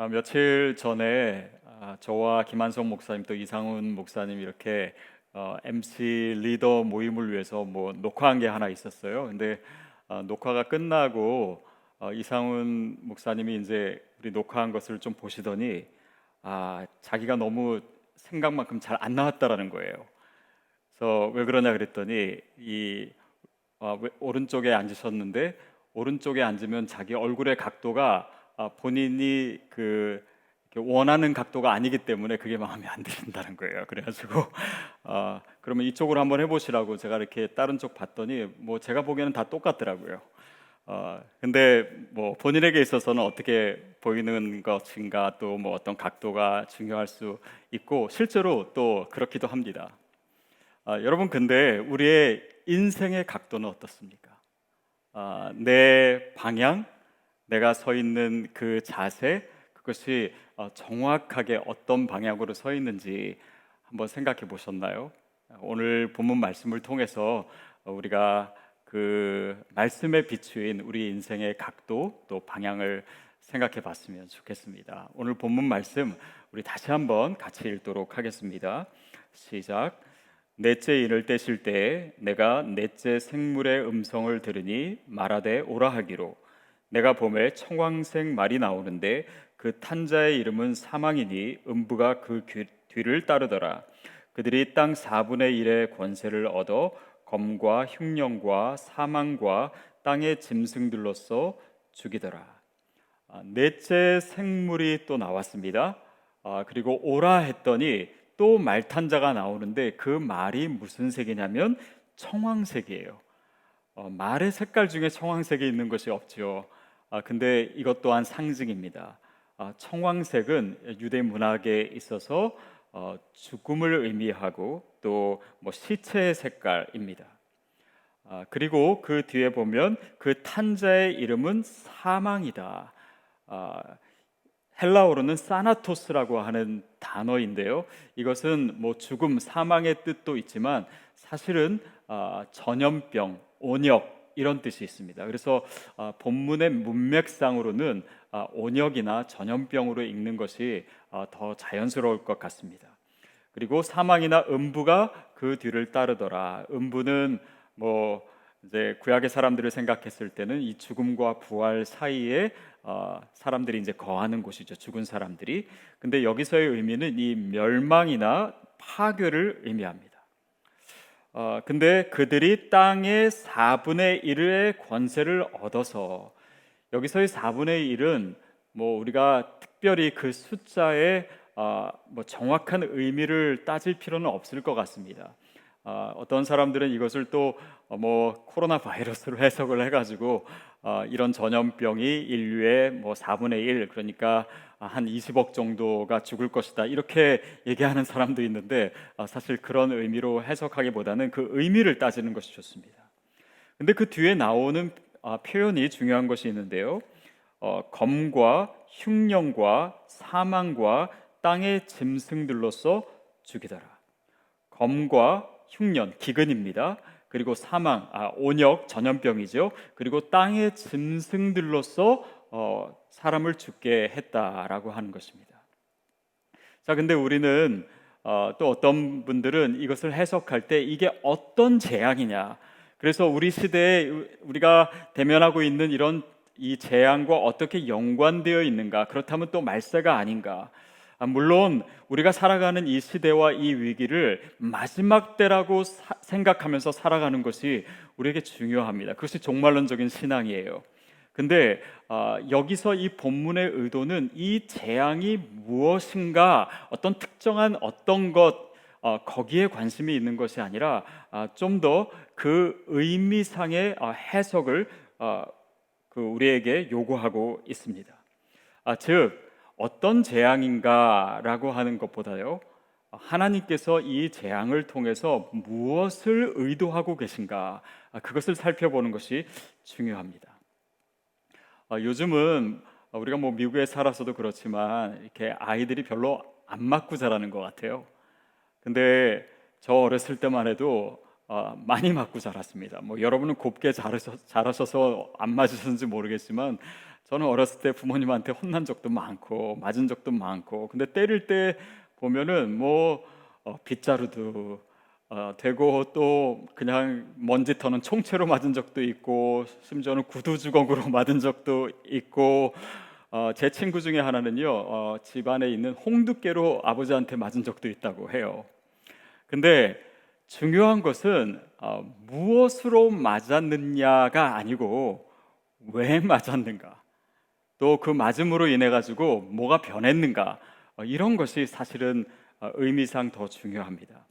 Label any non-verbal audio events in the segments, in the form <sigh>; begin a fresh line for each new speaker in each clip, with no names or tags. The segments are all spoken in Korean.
아, 며칠 전에 아, 저와 김한성 목사님 또 이상훈 목사님 이렇게 어, MC 리더 모임을 위해서 뭐 녹화한 게 하나 있었어요. 근데 어, 녹화가 끝나고 어, 이상훈 목사님이 이제 우리 녹화한 것을 좀 보시더니 아 자기가 너무 생각만큼 잘 안 나왔다라는 거예요. 그래서 왜 그러냐 그랬더니 이 어, 왜- 오른쪽에 앉으셨는데 오른쪽에 앉으면 자기 얼굴의 각도가 아, 본인이 그 원하는 각도가 아니기 때문에 그게 마음에 안 드는다는 거예요. 그래가지고 아, 그러면 이쪽으로 한번 해보시라고 제가 이렇게 다른 쪽 봤더니 뭐 제가 보기에는 다 똑같더라고요. 어, 근데 뭐 본인에게 있어서는 어떻게 보이는 것인가 또 뭐 어떤 각도가 중요할 수 있고 실제로 또 그렇기도 합니다. 아, 여러분 근데 우리의 인생의 각도는 어떻습니까? 아, 내 방향, 내가 서 있는 그 자세, 그것이 어, 정확하게 어떤 방향으로 서 있는지 한번 생각해 보셨나요? 오늘 본문 말씀을 통해서 어, 우리가 그 말씀에 비추인 우리 인생의 각도 또 방향을 생각해 봤으면 좋겠습니다. 오늘 본문 말씀 우리 다시 한번 같이 읽도록 하겠습니다. 시작. 넷째 이를 떼실 때 내가 넷째 생물의 음성을 들으니 말하되 오라 하기로 내가 봄에 청황색 말이 나오는데 그 탄자의 이름은 사망이니 음부가 그 귀- 뒤를 따르더라 그들이 땅 4분의 1의 권세를 얻어 검과 흉령과 사망과 땅의 짐승들로서 죽이더라 아, 넷째 생물이 또 나왔습니다. 아, 그리고 오라 했더니 또 말탄자가 나오는데 그 말이 무슨 색이냐면 청황색이에요. 어, 말의 색깔 중에 청황색이 있는 것이 없죠. 아, 근데 이것 또한 상징입니다. 아, 청황색은 유대 문학에 있어서 어, 죽음을 의미하고 또 뭐 시체의 색깔입니다. 아, 그리고 그 뒤에 보면 그 탄자의 이름은 사망이다. 아, 헬라어로는 사나토스라고 하는 단어인데요. 이것은 뭐 죽음, 사망의 뜻도 있지만 사실은 아, 전염병, 온역 이런 뜻이 있습니다. 그래서 아, 본문의 문맥상으로는 아, 온역이나 전염병으로 읽는 것이 아, 더 자연스러울 것 같습니다. 그리고 사망이나 음부가 그 뒤를 따르더라. 음부는 뭐 이제 구약의 사람들을 생각했을 때는 이 죽음과 부활 사이에 어, 사람들이 이제 거하는 곳이죠. 죽은 사람들이. 근데 여기서의 의미는 이 멸망이나 파괴를 의미합니다. 어, 근데 그들이 땅의 4분의 1의 권세를 얻어서 여기서의 4분의 1은 뭐 우리가 특별히 그 숫자에 어, 뭐 정확한 의미를 따질 필요는 없을 것 같습니다. 어, 어떤 사람들은 이것을 또뭐 코로나 바이러스로 <laughs> 해석을 해가지고 어, 이런 전염병이 인류의 뭐 4분의 1 그러니까 한 20억 정도가 죽을 것이다 이렇게 얘기하는 사람도 있는데 어, 사실 그런 의미로 해석하기보다는 그 의미를 따지는 것이 좋습니다. 근데 그 뒤에 나오는 아, 표현이 중요한 것이 있는데요. 어, 검과 흉령과 사망과 땅의 짐승들로서 죽이더라. 검과 흉년 기근입니다. 그리고 사망, 아, 온역 전염병이죠. 그리고 땅의 짐승들로서 어, 사람을 죽게 했다라고 하는 것입니다. 자, 근데 우리는 어, 또 어떤 분들은 이것을 해석할 때 이게 어떤 재앙이냐. 그래서 우리 시대에 우리가 대면하고 있는 이런 이 재앙과 어떻게 연관되어 있는가? 그렇다면 또 말세가 아닌가? 아, 물론 우리가 살아가는 이 시대와 이 위기를 마지막 때라고 사- 생각하면서 살아가는 것이 우리에게 중요합니다. 그것이 종말론적인 신앙이에요. 근데 아, 여기서 이 본문의 의도는 이 재앙이 무엇인가 어떤 특정한 어떤 것 어, 거기에 관심이 있는 것이 아니라 좀더 그 의미상의 어, 해석을 어, 그 우리에게 요구하고 있습니다. 아, 즉 어떤 재앙인가라고 하는 것보다요. 하나님께서 이 재앙을 통해서 무엇을 의도하고 계신가 아, 그것을 살펴보는 것이 중요합니다. 아, 요즘은 우리가 뭐 미국에 살아서도 그렇지만 이렇게 아이들이 별로 안 맞고 자라는 것 같아요. 근데 저 어렸을 때만 해도 어, 많이 맞고 자랐습니다. 뭐 여러분은 곱게 자라셔, 자라셔서 안 맞으셨는지 모르겠지만 저는 어렸을 때 부모님한테 혼난 적도 많고 맞은 적도 많고 근데 때릴 때 보면은 뭐 어, 빗자루도 어, 되고 또 그냥 먼지 터는 총채로 맞은 적도 있고 심지어는 구두 주걱으로 <laughs> 맞은 적도 있고 어, 제 친구 중에 하나는요 어, 집안에 있는 홍두깨로 아버지한테 맞은 적도 있다고 해요. 근데 중요한 것은 어, 무엇으로 맞았느냐가 아니고 왜 맞았는가, 또 그 맞음으로 인해 가지고 뭐가 변했는가 어, 이런 것이 사실은 어, 의미상 더 중요합니다.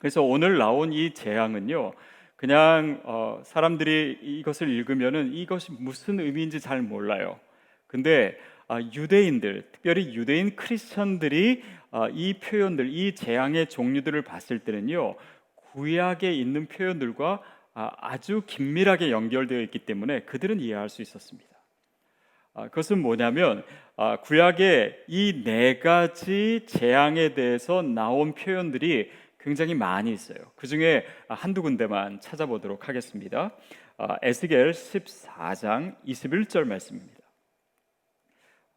그래서 오늘 나온 이 재앙은요, 그냥 어, 사람들이 이것을 읽으면은 이것이 무슨 의미인지 잘 몰라요. 근데 아, 유대인들, 특별히 유대인 크리스천들이 아, 이 표현들, 이 재앙의 종류들을 봤을 때는요, 구약에 있는 표현들과 아, 아주 긴밀하게 연결되어 있기 때문에 그들은 이해할 수 있었습니다. 아, 그것은 뭐냐면 아, 구약에 이네 가지 재앙에 대해서 나온 표현들이 굉장히 많이 있어요. 그 중에 한두 군데만 찾아보도록 하겠습니다. 아, 에스겔 14장 21절 말씀입니다.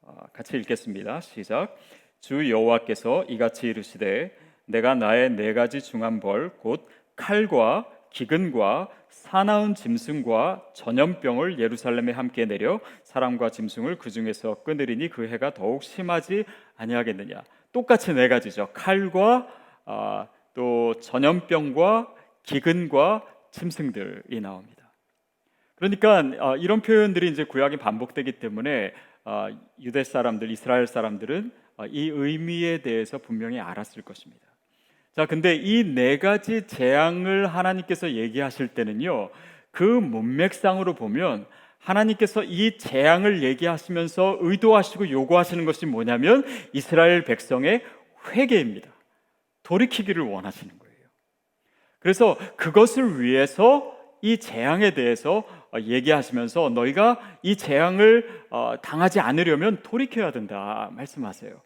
아, 같이 읽겠습니다. 시작. 주 여호와께서 이같이 이르시되 내가 나의 네 가지 중한 벌 곧 칼과 기근과 사나운 짐승과 전염병을 예루살렘에 함께 내려 사람과 짐승을 그 중에서 끊으리니 그 해가 더욱 심하지 아니하겠느냐. 똑같이 네 가지죠. 칼과 아, 또 전염병과 기근과 짐승들이 나옵니다. 그러니까 아, 이런 표현들이 이제 구약에 반복되기 때문에 아, 유대 사람들, 이스라엘 사람들은 아, 이 의미에 대해서 분명히 알았을 것입니다. 자, 근데 이 네 가지 재앙을 하나님께서 얘기하실 때는요, 그 문맥상으로 보면 하나님께서 이 재앙을 얘기하시면서 의도하시고 요구하시는 것이 뭐냐면 이스라엘 백성의 회개입니다. 돌이키기를 원하시는 거예요. 그래서 그것을 위해서 이 재앙에 대해서 얘기하시면서 너희가 이 재앙을 어, 당하지 않으려면 돌이켜야 된다 말씀하세요.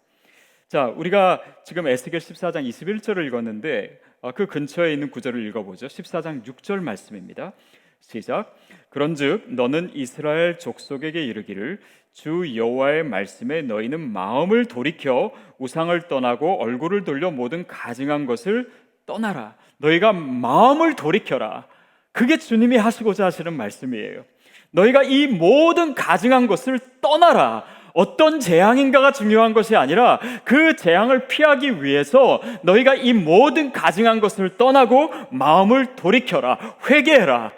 자, 우리가 지금 에스겔 14장 21절을 읽었는데 어, 그 근처에 있는 구절을 읽어보죠. 14장 6절 말씀입니다. 시작. 그런즉 너는 이스라엘 족속에게 이르기를 주 여호와의 말씀에 너희는 마음을 돌이켜 우상을 떠나고 얼굴을 돌려 모든 가증한 것을 떠나라. 너희가 마음을 돌이켜라. 그게 주님이 하시고자 하시는 말씀이에요. 너희가 이 모든 가증한 것을 떠나라. 어떤 재앙인가가 중요한 것이 아니라 그 재앙을 피하기 위해서 너희가 이 모든 가증한 것을 떠나고 마음을 돌이켜라. 회개해라.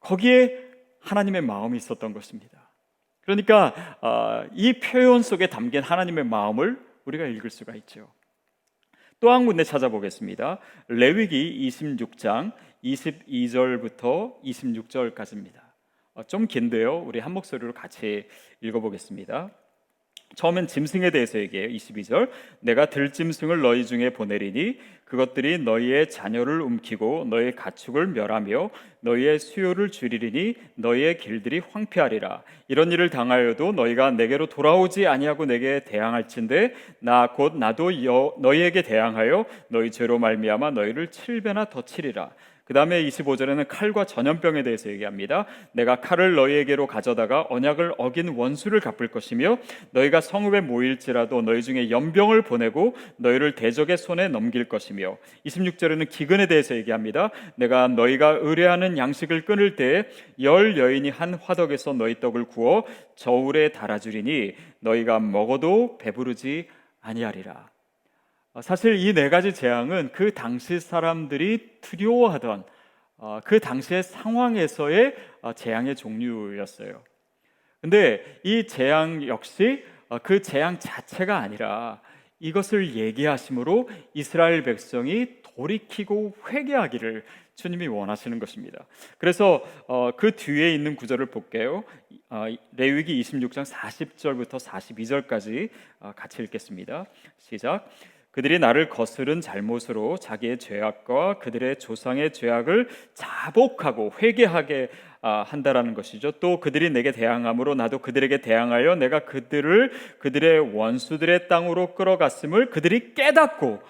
거기에 하나님의 마음이 있었던 것입니다. 그러니까 어, 이 표현 속에 담긴 하나님의 마음을 우리가 읽을 수가 있죠. 또 한 군데 찾아보겠습니다. 레위기 26장 22절부터 26절까지입니다. 어, 좀 긴데요. 우리 한 목소리로 같이 읽어보겠습니다. 처음엔 짐승에 대해서 얘기해요. 22절. 내가 들짐승을 너희 중에 보내리니 그것들이 너희의 자녀를 움키고 너희의 가축을 멸하며 너희의 수요를 줄이리니 너희의 길들이 황폐하리라. 이런 일을 당하여도 너희가 내게로 돌아오지 아니하고 내게 대항할진대 나 곧 나도 여, 너희에게 대항하여 너희 죄로 말미암아 너희를 칠배나 더 치리라. 그 다음에 25절에는 칼과 전염병에 대해서 얘기합니다. 내가 칼을 너희에게로 가져다가 언약을 어긴 원수를 갚을 것이며 너희가 성읍에 모일지라도 너희 중에 연병을 보내고 너희를 대적의 손에 넘길 것이며 26절에는 기근에 대해서 얘기합니다. 내가 너희가 의뢰하는 양식을 끊을 때열 여인이 한 화덕에서 너희 떡을 구워 저울에 달아주리니 너희가 먹어도 배부르지 아니하리라. 어, 사실 이 네 가지 재앙은 그 당시 사람들이 두려워하던 어, 그 당시의 상황에서의 어, 재앙의 종류였어요. 근데 이 재앙 역시 그 재앙 자체가 아니라 이것을 얘기하심으로 이스라엘 백성이 돌이키고 회개하기를 주님이 원하시는 것입니다. 그래서 그 뒤에 있는 구절을 볼게요. 레위기 26장 40절부터 42절까지 같이 읽겠습니다. 시작. 그들이 나를 거스른 잘못으로 자기의 죄악과 그들의 조상의 죄악을 자복하고 회개하게 아, 한다라는 것이죠. 또 그들이 내게 대항함으로 나도 그들에게 대항하여 내가 그들을 그들의 원수들의 땅으로 끌어갔음을 그들이 깨닫고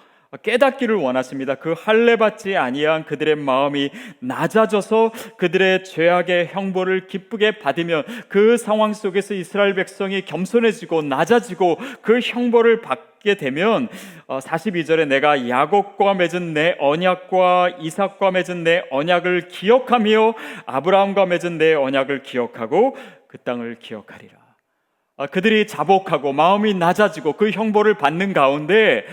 깨닫기를 원하십니다. 그 할례 받지 아니한 그들의 마음이 낮아져서 그들의 죄악의 형벌을 기쁘게 받으며 그 상황 속에서 이스라엘 백성이 겸손해지고 낮아지고 그 형벌을 받 게 되면 42절에 내가 야곱과 맺은 내 언약과 이삭과 맺은 내 언약을 기억하며 아브라함과 맺은 내 언약을 기억하고 그 땅을 기억하리라. 아, 그들이 자복하고 마음이 낮아지고 그 형벌을 받는 가운데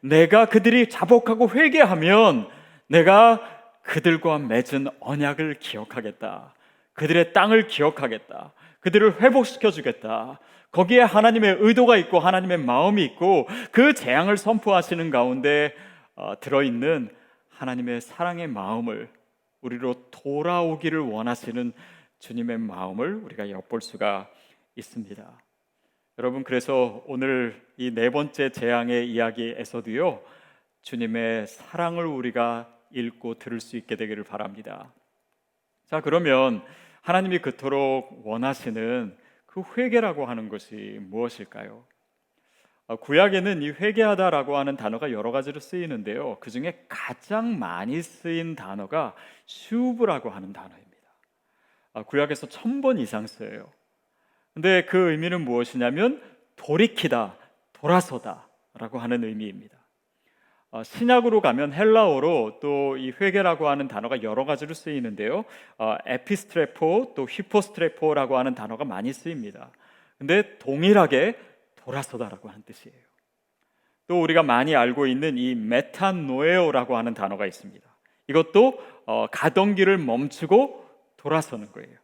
내가 그들이 자복하고 회개하면 내가 그들과 맺은 언약을 기억하겠다. 그들의 땅을 기억하겠다. 그들을 회복시켜 주겠다. 거기에 하나님의 의도가 있고 하나님의 마음이 있고 그 재앙을 선포하시는 가운데 어, 들어있는 하나님의 사랑의 마음을 우리로 돌아오기를 원하시는 주님의 마음을 우리가 엿볼 수가 있습니다. 여러분 그래서 오늘 이 네 번째 재앙의 이야기에서도요 주님의 사랑을 우리가 읽고 들을 수 있게 되기를 바랍니다. 자 그러면 하나님이 그토록 원하시는 그 회개라고 하는 것이 무엇일까요? 어, 구약에는 이 회개하다라고 하는 단어가 여러 가지로 쓰이는데요. 그 중에 가장 많이 쓰인 단어가 슈브라고 하는 단어입니다. 어, 구약에서 천 번 이상 쓰여요. 근데 그 의미는 무엇이냐면 돌이키다, 돌아서다라고 하는 의미입니다. 어, 신약으로 가면 헬라어로 또 이 회개라고 하는 단어가 여러 가지로 쓰이는데요. 어, 에피스트레포 또 히포스트레포라고 하는 단어가 많이 쓰입니다. 근데 동일하게 돌아서다라고 하는 뜻이에요. 또 우리가 많이 알고 있는 이 메탄노에오라고 하는 단어가 있습니다. 이것도 어, 가던 길을 멈추고 돌아서는 거예요.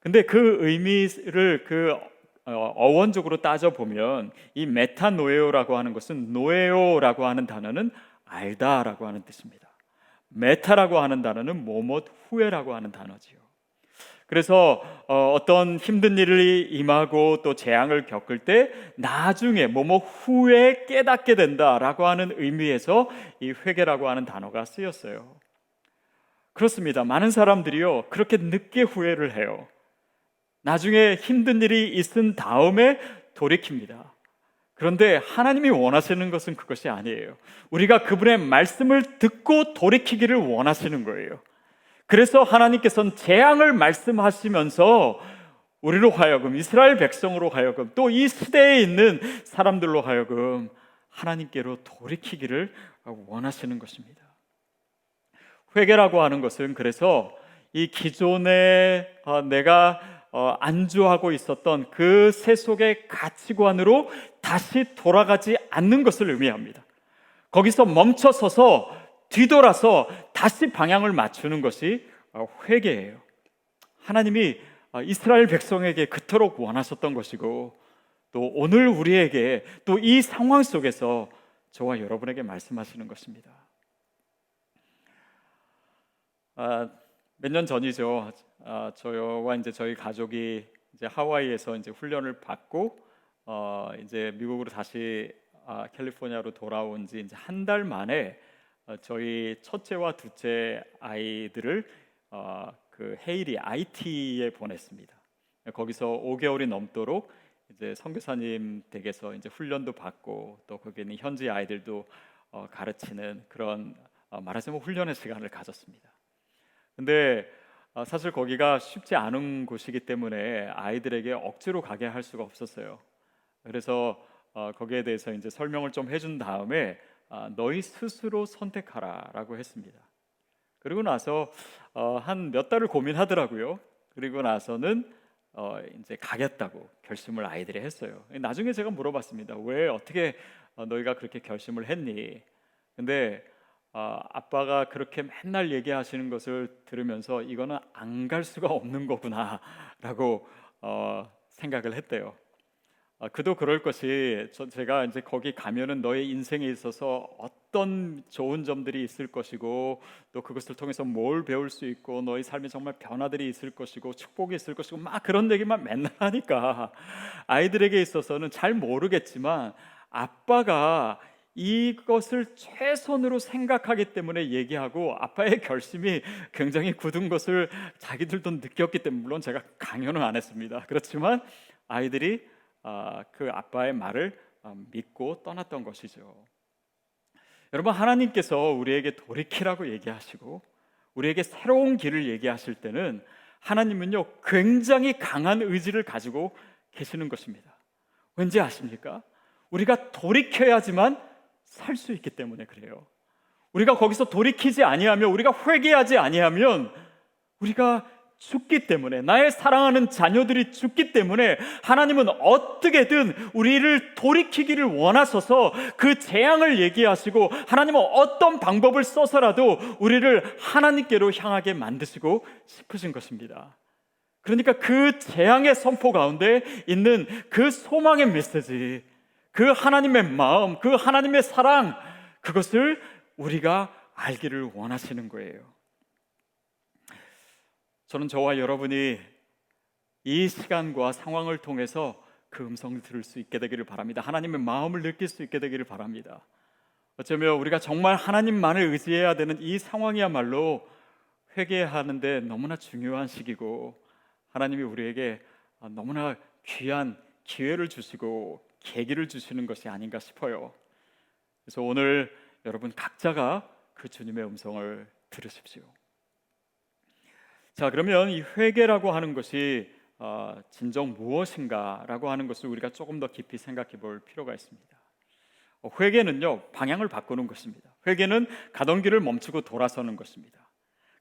근데 그 의미를 그 어, 어원적으로 따져 보면 이 μετανοέω라고 하는 것은 νοέω라고 하는 단어는 알다라고 하는 뜻입니다. μετά라고 하는 단어는 뭐뭐 후에라고 하는 단어지요. 그래서 어, 떤 힘든 일이 임하고 또 재앙을 겪을 때 나중에 뭐뭐 후에 깨닫게 된다라고 하는 의미에서 이 회개라고 하는 단어가 쓰였어요. 그렇습니다. 많은 사람들이요 그렇게 늦게 후회를 해요. 나중에 힘든 일이 있은 다음에 돌이킵니다. 그런데 하나님이 원하시는 것은 그것이 아니에요. 우리가 그분의 말씀을 듣고 돌이키기를 원하시는 거예요. 그래서 하나님께서는 재앙을 말씀하시면서 우리로 하여금 이스라엘 백성으로 하여금 또 이 시대에 있는 사람들로 하여금 하나님께로 돌이키기를 원하시는 것입니다. 회개라고 하는 것은 그래서 이 기존에 어, 내가 어, 안주하고 있었던 그 세속의 가치관으로 다시 돌아가지 않는 것을 의미합니다. 거기서 멈춰서서 뒤돌아서 다시 방향을 맞추는 것이 어, 회개예요. 하나님이 어, 이스라엘 백성에게 그토록 원하셨던 것이고 또 오늘 우리에게 또 이 상황 속에서 저와 여러분에게 말씀하시는 것입니다. 아, 몇 년 전이죠. 아, 저와 이제 저희 가족이 이제 하와이에서 이제 훈련을 받고 어, 이제 미국으로 다시 아, 캘리포니아로 돌아온 지 이제 한 달 만에 어, 저희 첫째와 둘째 아이들을 어, 그 헤일이 IT에 보냈습니다. 거기서 5개월이 넘도록 이제 선교사님 댁에서 이제 훈련도 받고 또 거기 있는 현지 아이들도 어, 가르치는 그런 어, 말하자면 훈련의 시간을 가졌습니다. 근데 어, 사실 거기가 쉽지 않은 곳이기 때문에 아이들에게 억지로 가게 할 수가 없었어요. 그래서 어, 거기에 대해서 이제 설명을 좀 해준 다음에 아, 너희 스스로 선택하라라고 했습니다. 그리고 나서 어, 한몇 달을 고민하더라고요. 그리고 나서는 이제 가겠다고 결심을 아이들이 했어요. 나중에 제가 물어봤습니다. 왜 어떻게 너희가 그렇게 결심을 했니? 근데 어, 아빠가 그렇게 맨날 얘기하시는 것을 들으면서 이거는 안 갈 수가 없는 거구나라고 어, 생각을 했대요. 어, 그도 그럴 것이 저, 제가 이제 거기 가면은 너의 인생에 있어서 어떤 좋은 점들이 있을 것이고 또 그것을 통해서 뭘 배울 수 있고 너의 삶에 정말 변화들이 있을 것이고 축복이 있을 것이고 막 그런 얘기만 맨날 하니까 아이들에게 있어서는 잘 모르겠지만 아빠가 이것을 최선으로 생각하기 때문에 얘기하고 아빠의 <laughs> 결심이 굉장히 굳은 것을 자기들도 느꼈기 때문에 물론 제가 강요는 안 했습니다. 그렇지만 아이들이 아, 그 아빠의 말을 아, 믿고 떠났던 것이죠. 여러분 하나님께서 우리에게 돌이키라고 얘기하시고 우리에게 새로운 길을 얘기하실 때는 하나님은요 굉장히 강한 의지를 가지고 계시는 것입니다. 왠지 아십니까? 우리가 돌이켜야지만 살 수 있기 때문에 그래요. 우리가 거기서 돌이키지 아니하면 우리가 회개하지 아니하면 우리가 죽기 때문에 나의 사랑하는 자녀들이 죽기 때문에 하나님은 어떻게든 우리를 돌이키기를 원하셔서 그 재앙을 얘기하시고 하나님은 어떤 방법을 써서라도 우리를 하나님께로 향하게 만드시고 싶으신 것입니다. 그러니까 그 재앙의 선포 가운데 있는 그 소망의 메시지, 그 하나님의 마음, 그 하나님의 사랑, 그것을 우리가 알기를 원하시는 거예요. 저는 저와 여러분이 이 시간과 상황을 통해서 그 음성을 들을 수 있게 되기를 바랍니다. 하나님의 마음을 느낄 수 있게 되기를 바랍니다. 어쩌면 우리가 정말 하나님만을 의지해야 되는 이 상황이야말로 회개하는데 너무나 중요한 시기고 하나님이 우리에게 너무나 귀한 기회를 주시고 계기를 주시는 것이 아닌가 싶어요. 그래서 오늘 여러분 각자가 그 주님의 음성을 들으십시오. 자, 그러면 이 회개라고 하는 것이 어, 진정 무엇인가라고 하는 것을 우리가 조금 더 깊이 생각해 볼 필요가 있습니다. 어, 회개는요, 방향을 바꾸는 것입니다. 회개는 가던 길을 멈추고 돌아서는 것입니다.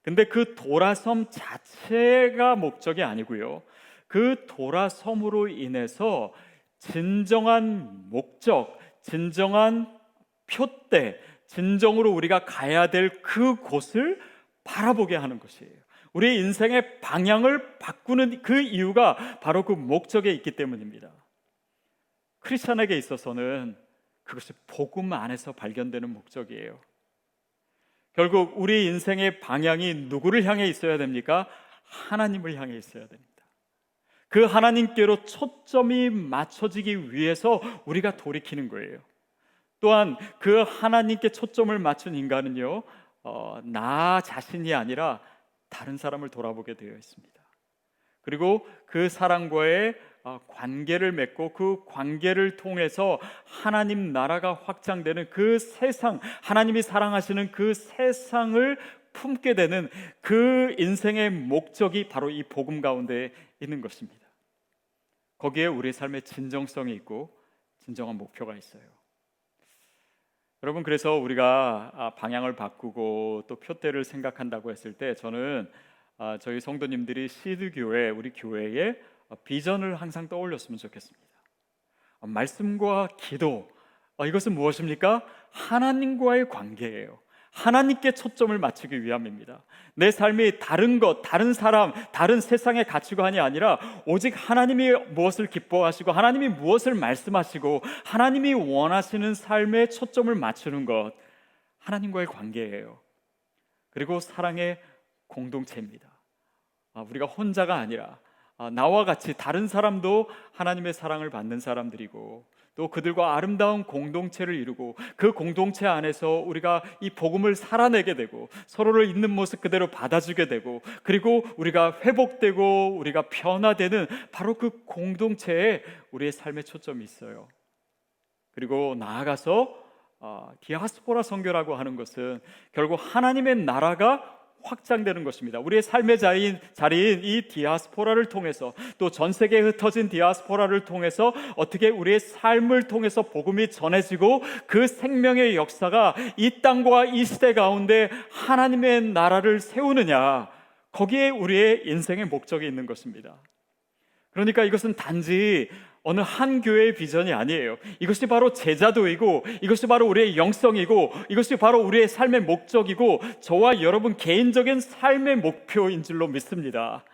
근데 그 돌아섬 자체가 목적이 아니고요. 그 돌아섬으로 인해서 진정한 목적, 진정한 표대, 진정으로 우리가 가야 될 그 곳을 바라보게 하는 것이에요. 우리 인생의 방향을 바꾸는 그 이유가 바로 그 목적에 있기 때문입니다. 크리스천에게 있어서는 그것이 복음 안에서 발견되는 목적이에요. 결국 우리 인생의 방향이 누구를 향해 있어야 됩니까? 하나님을 향해 있어야 됩니다. 그 하나님께로 초점이 맞춰지기 위해서 우리가 돌이키는 거예요. 또한 그 하나님께 초점을 맞춘 인간은요, 어, 나 자신이 아니라 다른 사람을 돌아보게 되어 있습니다. 그리고 그 사람과의 어, 관계를 맺고 그 관계를 통해서 하나님 나라가 확장되는 그 세상, 하나님이 사랑하시는 그 세상을 품게 되는 그 인생의 목적이 바로 이 복음 가운데 있는 것입니다. 거기에 우리 삶의 진정성이 있고 진정한 목표가 있어요. 여러분 그래서 우리가 아, 방향을 바꾸고 또 표대를 생각한다고 했을 때 저는 아, 저희 성도님들이 시드 교회 우리 교회의 비전을 항상 떠올렸으면 좋겠습니다. 아, 말씀과 기도 이것은 무엇입니까? 하나님과의 관계예요. 하나님께 초점을 맞추기 위함입니다. 내 삶이 다른 것, 다른 사람, 다른 세상의 가치관이 아니라 오직 하나님이 무엇을 기뻐하시고 하나님이 무엇을 말씀하시고 하나님이 원하시는 삶에 초점을 맞추는 것, 하나님과의 관계예요. 그리고 사랑의 공동체입니다. 아, 우리가 혼자가 아니라 아, 나와 같이 다른 사람도 하나님의 사랑을 받는 사람들이고 또 그들과 아름다운 공동체를 이루고 그 공동체 안에서 우리가 이 복음을 살아내게 되고 서로를 있는 모습 그대로 받아주게 되고 그리고 우리가 회복되고 우리가 변화되는 바로 그 공동체에 우리의 삶의 초점이 있어요. 그리고 나아가서 어, 디아스포라 선교라고 하는 것은 결국 하나님의 나라가 확장되는 것입니다. 우리의 삶의 자리인, 자리인 이 디아스포라를 통해서 또 전 세계에 흩어진 디아스포라를 통해서 어떻게 우리의 삶을 통해서 복음이 전해지고 그 생명의 역사가 이 땅과 이 시대 가운데 하나님의 나라를 세우느냐 거기에 우리의 인생의 목적이 있는 것입니다. 그러니까 이것은 단지 어느 한 교회의 비전이 아니에요. 이것이 바로 제자도이고 이것이 바로 우리의 영성이고 이것이 바로 우리의 삶의 목적이고 저와 여러분 개인적인 삶의 목표인 줄로 믿습니다.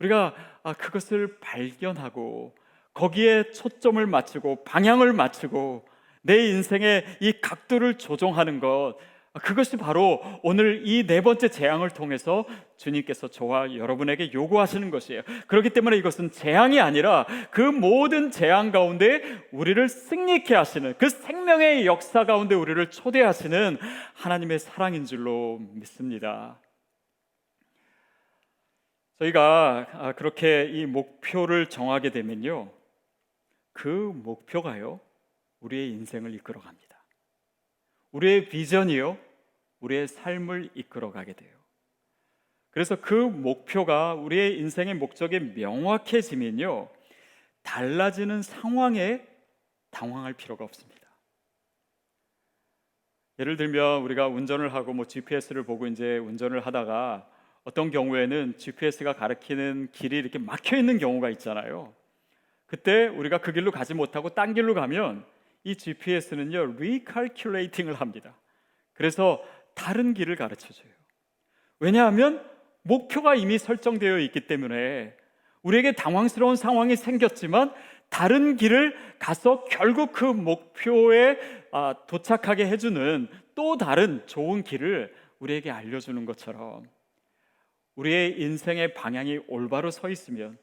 우리가 아, 그것을 발견하고 거기에 초점을 맞추고 방향을 맞추고 내 인생의 이 각도를 조정하는 것 그것이 바로 오늘 이 네 번째 재앙을 통해서 주님께서 저와 여러분에게 요구하시는 것이에요. 그렇기 때문에 이것은 재앙이 아니라 그 모든 재앙 가운데 우리를 승리케 하시는 그 생명의 역사 가운데 우리를 초대하시는 하나님의 사랑인 줄로 믿습니다. 저희가 아, 그렇게 이 목표를 정하게 되면요. 그 목표가요. 우리의 인생을 이끌어 갑니다. 우리의 비전이요, 우리의 삶을 이끌어가게 돼요. 그래서 그 목표가 우리의 인생의 목적이 명확해지면요, 달라지는 상황에 당황할 필요가 없습니다. 예를 들면 우리가 운전을 하고 뭐 GPS를 보고 이제 운전을 하다가 어떤 경우에는 GPS가 가리키는 길이 이렇게 막혀 있는 경우가 있잖아요. 그때 우리가 그 길로 가지 못하고 딴 길로 가면 이 GPS는요, 리칼큘레이팅을 합니다. 그래서 다른 길을 가르쳐 줘요. 왜냐하면 목표가 이미 설정되어 있기 때문에 우리에게 당황스러운 상황이 생겼지만 다른 길을 가서 결국 그 목표에 아, 도착하게 해주는 또 다른 좋은 길을 우리에게 알려주는 것처럼 우리의 인생의 방향이 올바로 서 있으면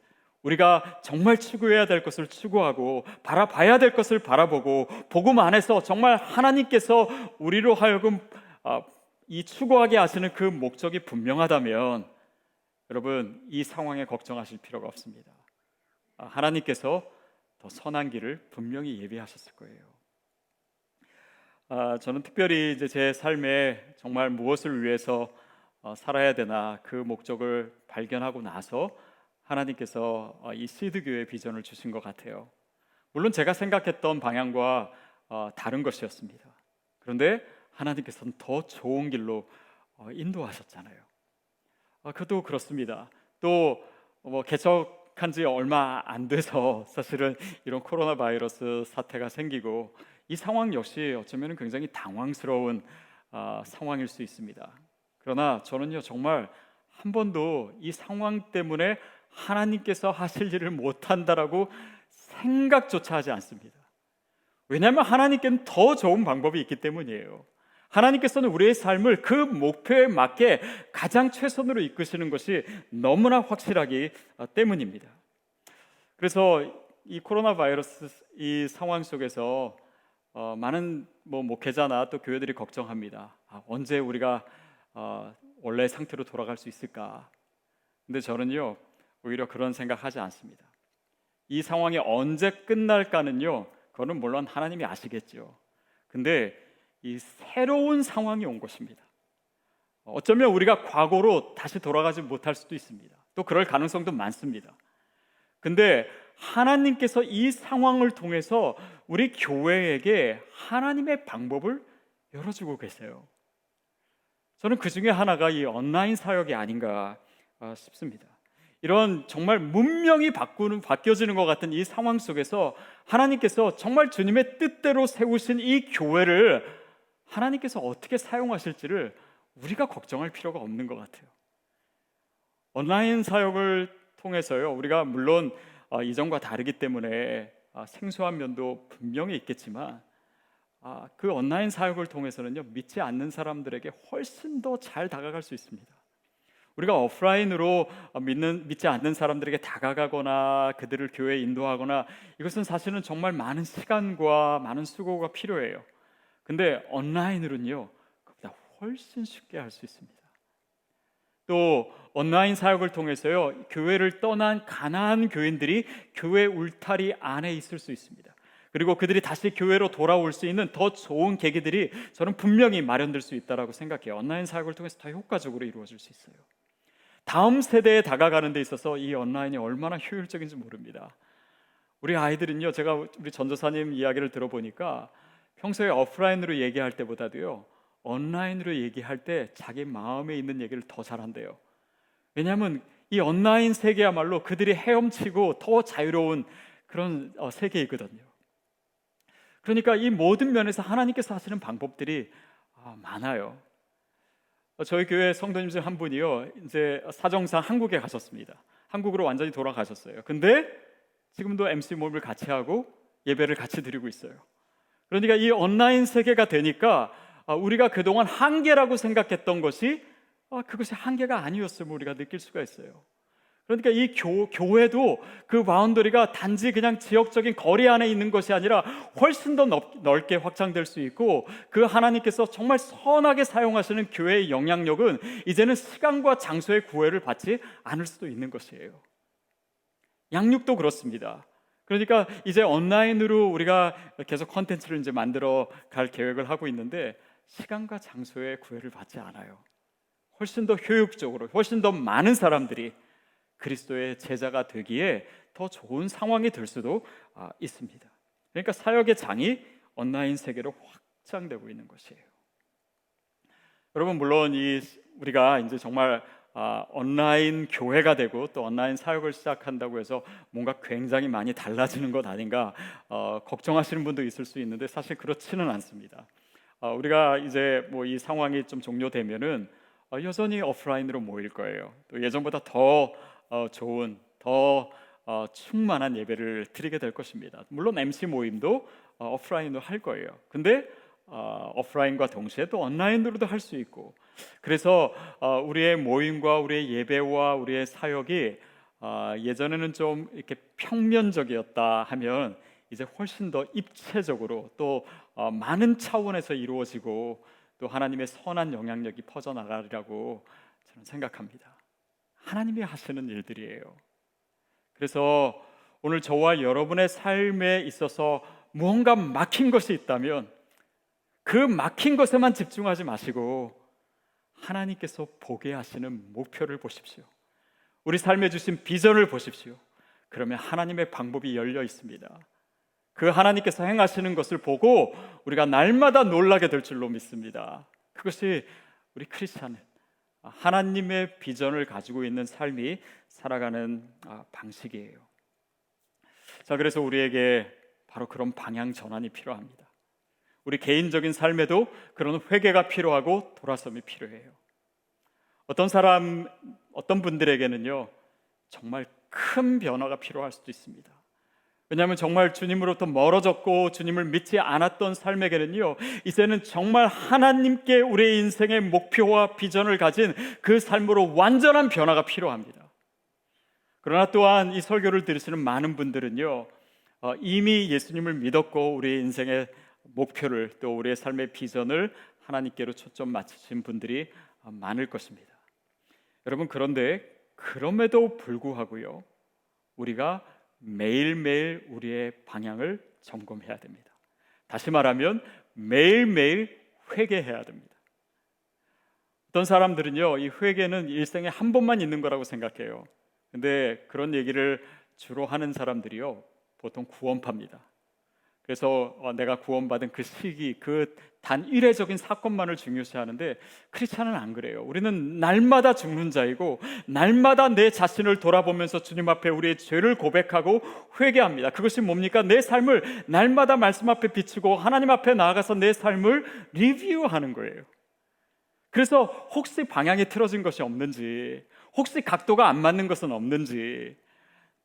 우리가 정말 추구해야 될 것을 추구하고 바라봐야 될 것을 바라보고 복음 안에서 정말 하나님께서 우리로 하여금 아, 이 추구하게 하시는 그 목적이 분명하다면 여러분 이 상황에 걱정하실 필요가 없습니다. 아, 하나님께서 더 선한 길을 분명히 예비하셨을 거예요. 아, 저는 특별히 이제 제 삶에 정말 무엇을 위해서 어, 살아야 되나 그 목적을 발견하고 나서 하나님께서 어, 이 시드 교회 비전을 주신 것 같아요. 물론 제가 생각했던 방향과 어, 다른 것이었습니다. 그런데 하나님께서는 더 좋은 길로 어, 인도하셨잖아요. 아, 그것도 그렇습니다. 또 뭐 개척한 지 얼마 안 돼서 사실은 이런 코로나 바이러스 사태가 생기고 이 상황 역시 어쩌면 굉장히 당황스러운 아, 상황일 수 있습니다. 그러나 저는요 정말 한 번도 이 상황 때문에 하나님께서 하실 일을 못한다라고 생각조차 하지 않습니다. 왜냐하면 하나님께는 더 좋은 방법이 있기 때문이에요. 하나님께서는 우리의 삶을 그 목표에 맞게 가장 최선으로 이끄시는 것이 너무나 확실하기 때문입니다. 그래서 이 코로나 바이러스 이 상황 속에서 어, 많은 뭐 목회자나 또 교회들이 걱정합니다. 아, 언제 우리가 어, 원래 상태로 돌아갈 수 있을까? 근데 저는요 오히려 그런 생각하지 않습니다. 이 상황이 언제 끝날까는요 그거는 물론 하나님이 아시겠죠. 근데 이 새로운 상황이 온 것입니다. 어쩌면 우리가 과거로 다시 돌아가지 못할 수도 있습니다. 또 그럴 가능성도 많습니다. 근데 하나님께서 이 상황을 통해서 우리 교회에게 하나님의 방법을 열어주고 계세요. 저는 그 중에 하나가 이 온라인 사역이 아닌가 싶습니다. 이런 정말 문명이 바꾸는 바뀌어지는 것 같은 이 상황 속에서 하나님께서 정말 주님의 뜻대로 세우신 이 교회를 하나님께서 어떻게 사용하실지를 우리가 걱정할 필요가 없는 것 같아요. 온라인 사역을 통해서요, 우리가 물론 어, 이전과 다르기 때문에 아, 생소한 면도 분명히 있겠지만 아, 그 온라인 사역을 통해서는요 믿지 않는 사람들에게 훨씬 더 잘 다가갈 수 있습니다. 우리가 오프라인으로 믿는 믿지 않는 사람들에게 다가가거나 그들을 교회에 인도하거나 이것은 사실은 정말 많은 시간과 많은 수고가 필요해요. 근데 온라인으로는요, 그보다 훨씬 쉽게 할 수 있습니다. 또 온라인 사역을 통해서요, 교회를 떠난 가난한 교인들이 교회 울타리 안에 있을 수 있습니다. 그리고 그들이 다시 교회로 돌아올 수 있는 더 좋은 계기들이 저는 분명히 마련될 수 있다라고 생각해요. 온라인 사역을 통해서 더 효과적으로 이루어질 수 있어요. 다음 세대에 다가가는 데 있어서 이 온라인이 얼마나 효율적인지 모릅니다. 우리 아이들은요, 제가 우리 전도사님 이야기를 들어보니까 평소에 오프라인으로 얘기할 때보다도요 온라인으로 얘기할 때 자기 마음에 있는 얘기를 더 잘한대요. 왜냐하면 이 온라인 세계야말로 그들이 헤엄치고 더 자유로운 그런 어, 세계이거든요. 그러니까 이 모든 면에서 하나님께서 하시는 방법들이 아, 많아요. 어, 저희 교회 성도님 중 한 분이요, 이제 사정상 한국에 가셨습니다. 한국으로 완전히 돌아가셨어요. 근데 지금도 MC 모임을 같이 하고 예배를 같이 드리고 있어요. 그러니까 이 온라인 세계가 되니까 아, 우리가 그동안 한계라고 생각했던 것이 아, 그것이 한계가 아니었음을 우리가 느낄 수가 있어요. 그러니까 이 교, 교회도 그 바운더리가 단지 그냥 지역적인 거리 안에 있는 것이 아니라 훨씬 더 넓, 게 확장될 수 있고 그 하나님께서 정말 선하게 사용하시는 교회의 영향력은 이제는 시간과 장소의 구애를 받지 않을 수도 있는 것이에요. 양육도 그렇습니다. 그러니까 이제 온라인으로 우리가 계속 컨텐츠를 이제 만들어 갈 계획을 하고 있는데 시간과 장소의 구애를 받지 않아요. 훨씬 더 효율적으로, 훨씬 더 많은 사람들이 그리스도의 제자가 되기에 더 좋은 상황이 될 수도 아, 있습니다. 그러니까 사역의 장이 온라인 세계로 확장되고 있는 것이에요. 여러분 물론 이 우리가 이제 정말 아, 온라인 교회가 되고 또 온라인 사역을 시작한다고 해서 뭔가 굉장히 많이 달라지는 것 아닌가 어, 걱정하시는 분도 있을 수 있는데 사실 그렇지는 않습니다. 어, 우리가 이제 뭐 이 상황이 좀 종료되면은 어, 여전히 오프라인으로 모일 거예요. 또 예전보다 더 어, 좋은 더 어, 충만한 예배를 드리게 될 것입니다. 물론 MC 모임도 어, 오프라인으로 할 거예요. 근데 어, 오프라인과 동시에 또 온라인으로도 할 수 있고 그래서 어, 우리의 모임과 우리의 예배와 우리의 사역이 어, 예전에는 좀 이렇게 평면적이었다 하면 이제 훨씬 더 입체적으로 또 어, 많은 차원에서 이루어지고 또 하나님의 선한 영향력이 퍼져 나가리라고 저는 생각합니다. 하나님이 하시는 일들이에요. 그래서 오늘 저와 여러분의 삶에 있어서 무언가 막힌 것이 있다면 그 막힌 것에만 집중하지 마시고 하나님께서 보게 하시는 목표를 보십시오. 우리 삶에 주신 비전을 보십시오. 그러면 하나님의 방법이 열려 있습니다. 그 하나님께서 행하시는 것을 보고 우리가 날마다 놀라게 될 줄로 믿습니다. 그것이 우리 크리스찬은 하나님의 비전을 가지고 있는 삶이 살아가는 아, 방식이에요. 자, 그래서 우리에게 바로 그런 방향 전환이 필요합니다. 우리 개인적인 삶에도 그런 회개가 필요하고 돌아섬이 필요해요. 어떤 사람, 어떤 분들에게는요, 정말 큰 변화가 필요할 수도 있습니다. 왜냐하면 정말 주님으로부터 멀어졌고 주님을 믿지 않았던 삶에게는요, 이제는 정말 하나님께 우리의 인생의 목표와 비전을 가진 그 삶으로 완전한 변화가 필요합니다. 그러나 또한 이 설교를 들으시는 많은 분들은요, 어, 이미 예수님을 믿었고 우리의 인생의 목표를 또 우리의 삶의 비전을 하나님께로 초점 맞추신 분들이 많을 것입니다. 여러분 그런데 그럼에도 불구하고요. 우리가 매일매일 우리의 방향을 점검해야 됩니다. 다시 말하면 매일매일 회개해야 됩니다. 어떤 사람들은요, 이 회개는 일생에 한 번만 있는 거라고 생각해요. 근데 그런 얘기를 주로 하는 사람들이요, 보통 구원파입니다. 그래서 어, 내가 구원받은 그 시기, 그 단 일회적인 사건만을 중요시하는데 크리스찬은 안 그래요. 우리는 날마다 죽는 자이고 날마다 내 자신을 돌아보면서 주님 앞에 우리의 죄를 고백하고 회개합니다. 그것이 뭡니까? 내 삶을 날마다 말씀 앞에 비추고 하나님 앞에 나아가서 내 삶을 리뷰하는 거예요. 그래서 혹시 방향이 틀어진 것이 없는지, 혹시 각도가 안 맞는 것은 없는지,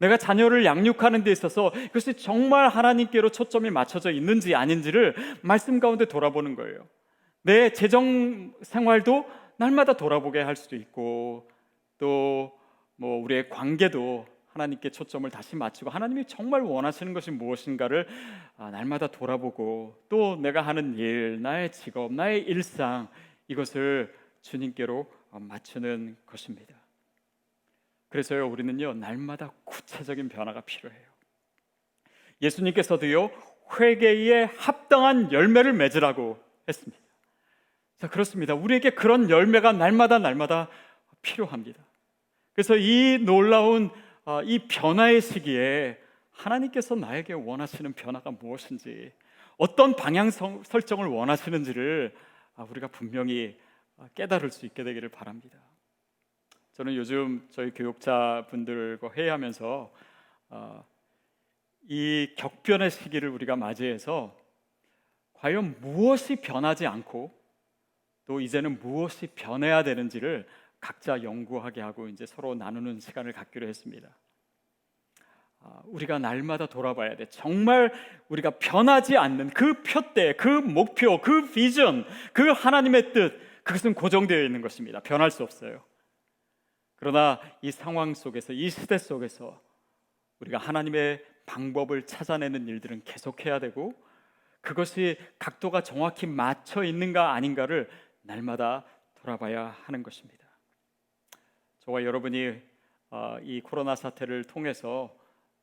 내가 자녀를 양육하는 데 있어서 그것이 정말 하나님께로 초점이 맞춰져 있는지 아닌지를 말씀 가운데 돌아보는 거예요. 내 재정 생활도 날마다 돌아보게 할 수도 있고 또 뭐 우리의 관계도 하나님께 초점을 다시 맞추고 하나님이 정말 원하시는 것이 무엇인가를 아, 날마다 돌아보고 또 내가 하는 일, 나의 직업, 나의 일상 이것을 주님께로 맞추는 것입니다. 그래서요, 우리는요, 날마다 구체적인 변화가 필요해요. 예수님께서도요, 회개에 합당한 열매를 맺으라고 했습니다. 자, 그렇습니다. 우리에게 그런 열매가 날마다 날마다 필요합니다. 그래서 이 놀라운 어, 이 변화의 시기에 하나님께서 나에게 원하시는 변화가 무엇인지, 어떤 방향 설정을 원하시는지를 아, 우리가 분명히 어, 깨달을 수 있게 되기를 바랍니다. 저는 요즘 저희 교육자 분들과 회의하면서 어, 이 격변의 시기를 우리가 맞이해서 과연 무엇이 변하지 않고 또 이제는 무엇이 변해야 되는지를 각자 연구하게 하고 이제 서로 나누는 시간을 갖기로 했습니다. 아, 우리가 날마다 돌아봐야 돼. 정말 우리가 변하지 않는 그 표대, 그 목표, 그 비전, 그 하나님의 뜻, 그것은 고정되어 있는 것입니다. 변할 수 없어요. 그러나 이 상황 속에서 이 시대 속에서 우리가 하나님의 방법을 찾아내는 일들은 계속해야 되고 그것이 각도가 정확히 맞춰 있는가 아닌가를 날마다 돌아봐야 하는 것입니다. 저와 여러분이 어, 이 코로나 사태를 통해서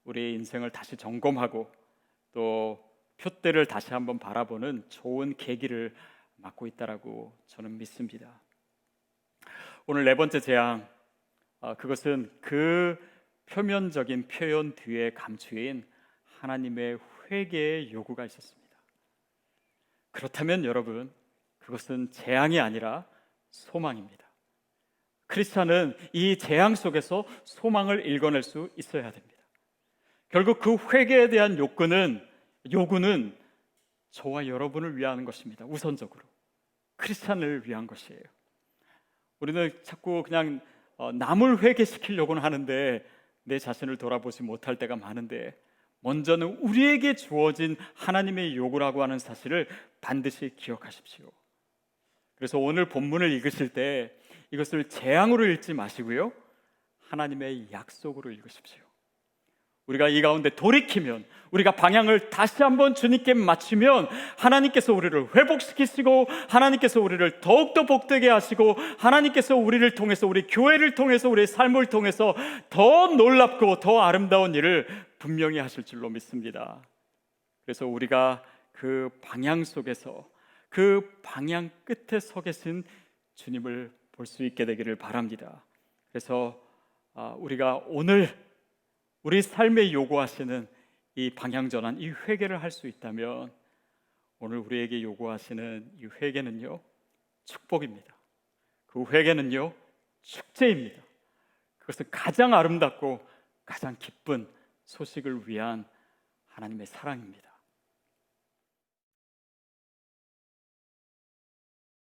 우리의 인생을 다시 점검하고 또 표대를 다시 한번 바라보는 좋은 계기를 맡고 있다라고 저는 믿습니다. 오늘 네 번째 재앙 아, 그것은 그 표면적인 표현 뒤에 감추인 하나님의 회개의 요구가 있었습니다. 그렇다면 여러분 그것은 재앙이 아니라 소망입니다. 크리스찬은 이 재앙 속에서 소망을 읽어낼 수 있어야 됩니다. 결국 그 회개에 대한 요구는 요구는 저와 여러분을 위한 것입니다. 우선적으로 크리스찬을 위한 것이에요. 우리는 자꾸 그냥 어, 남을 회개시키려고는 하는데 내 자신을 돌아보지 못할 때가 많은데 먼저는 우리에게 주어진 하나님의 요구라고 하는 사실을 반드시 기억하십시오. 그래서 오늘 본문을 읽으실 때 이것을 재앙으로 읽지 마시고요. 하나님의 약속으로 읽으십시오. 우리가 이 가운데 돌이키면 우리가 방향을 다시 한번 주님께 맞추면 하나님께서 우리를 회복시키시고 하나님께서 우리를 더욱더 복되게 하시고 하나님께서 우리를 통해서 우리 교회를 통해서 우리의 삶을 통해서 더 놀랍고 더 아름다운 일을 분명히 하실 줄로 믿습니다. 그래서 우리가 그 방향 속에서 그 방향 끝에 서 계신 주님을 볼 수 있게 되기를 바랍니다. 그래서 아, 우리가 오늘 우리 삶에 요구하시는 이 방향 전환, 이 회개를 할 수 있다면 오늘 우리에게 요구하시는 이 회개는요 축복입니다. 그 회개는요 축제입니다. 그것은 가장 아름답고 가장 기쁜 소식을 위한 하나님의 사랑입니다.